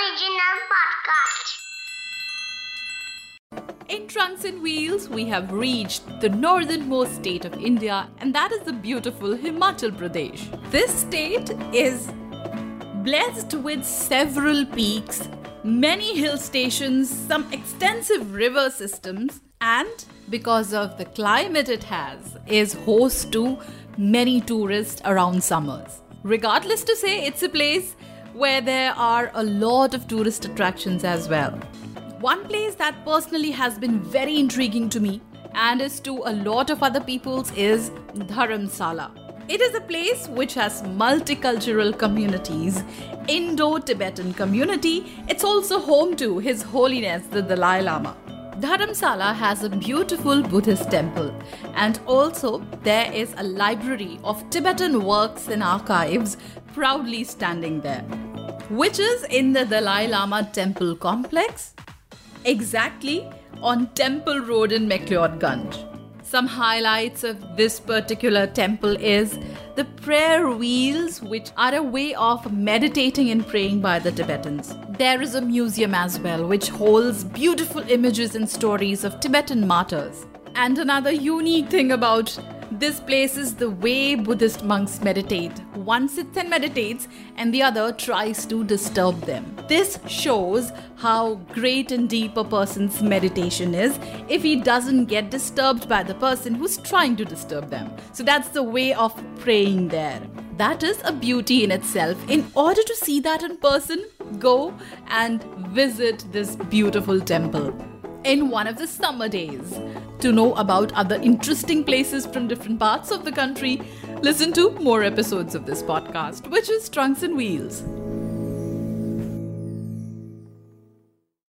Original podcast. In Trunks and Wheels, we have reached the northernmost state of India, and that is the beautiful Himachal Pradesh. This state is blessed with several peaks, many hill stations, some extensive river systems, and because of the climate it has, is host to many tourists around summers. Regardless to say, it's a place where there are a lot of tourist attractions as well. One place that personally has been very intriguing to me and is to a lot of other peoples is Dharamsala. It is a place which has multicultural communities, Indo-Tibetan community. It's also home to His Holiness the Dalai Lama. Dharamsala has a beautiful Buddhist temple, and also there is a library of Tibetan works and archives proudly standing there, which is in the Dalai Lama temple complex, exactly on Temple Road in McLeodganj. Some highlights of this particular temple is the prayer wheels, which are a way of meditating and praying by the Tibetans. There is a museum as well, which holds beautiful images and stories of Tibetan martyrs. And another unique thing about this place is the way Buddhist monks meditate. One sits and meditates, and the other tries to disturb them. This shows how great and deep a person's meditation is if he doesn't get disturbed by the person who's trying to disturb them. So that's the way of praying there. That is a beauty in itself. In order to see that in person, go and visit this beautiful temple in one of the summer days. To know about other interesting places from different parts of the country, listen to more episodes of this podcast, which is Trunks and Wheels.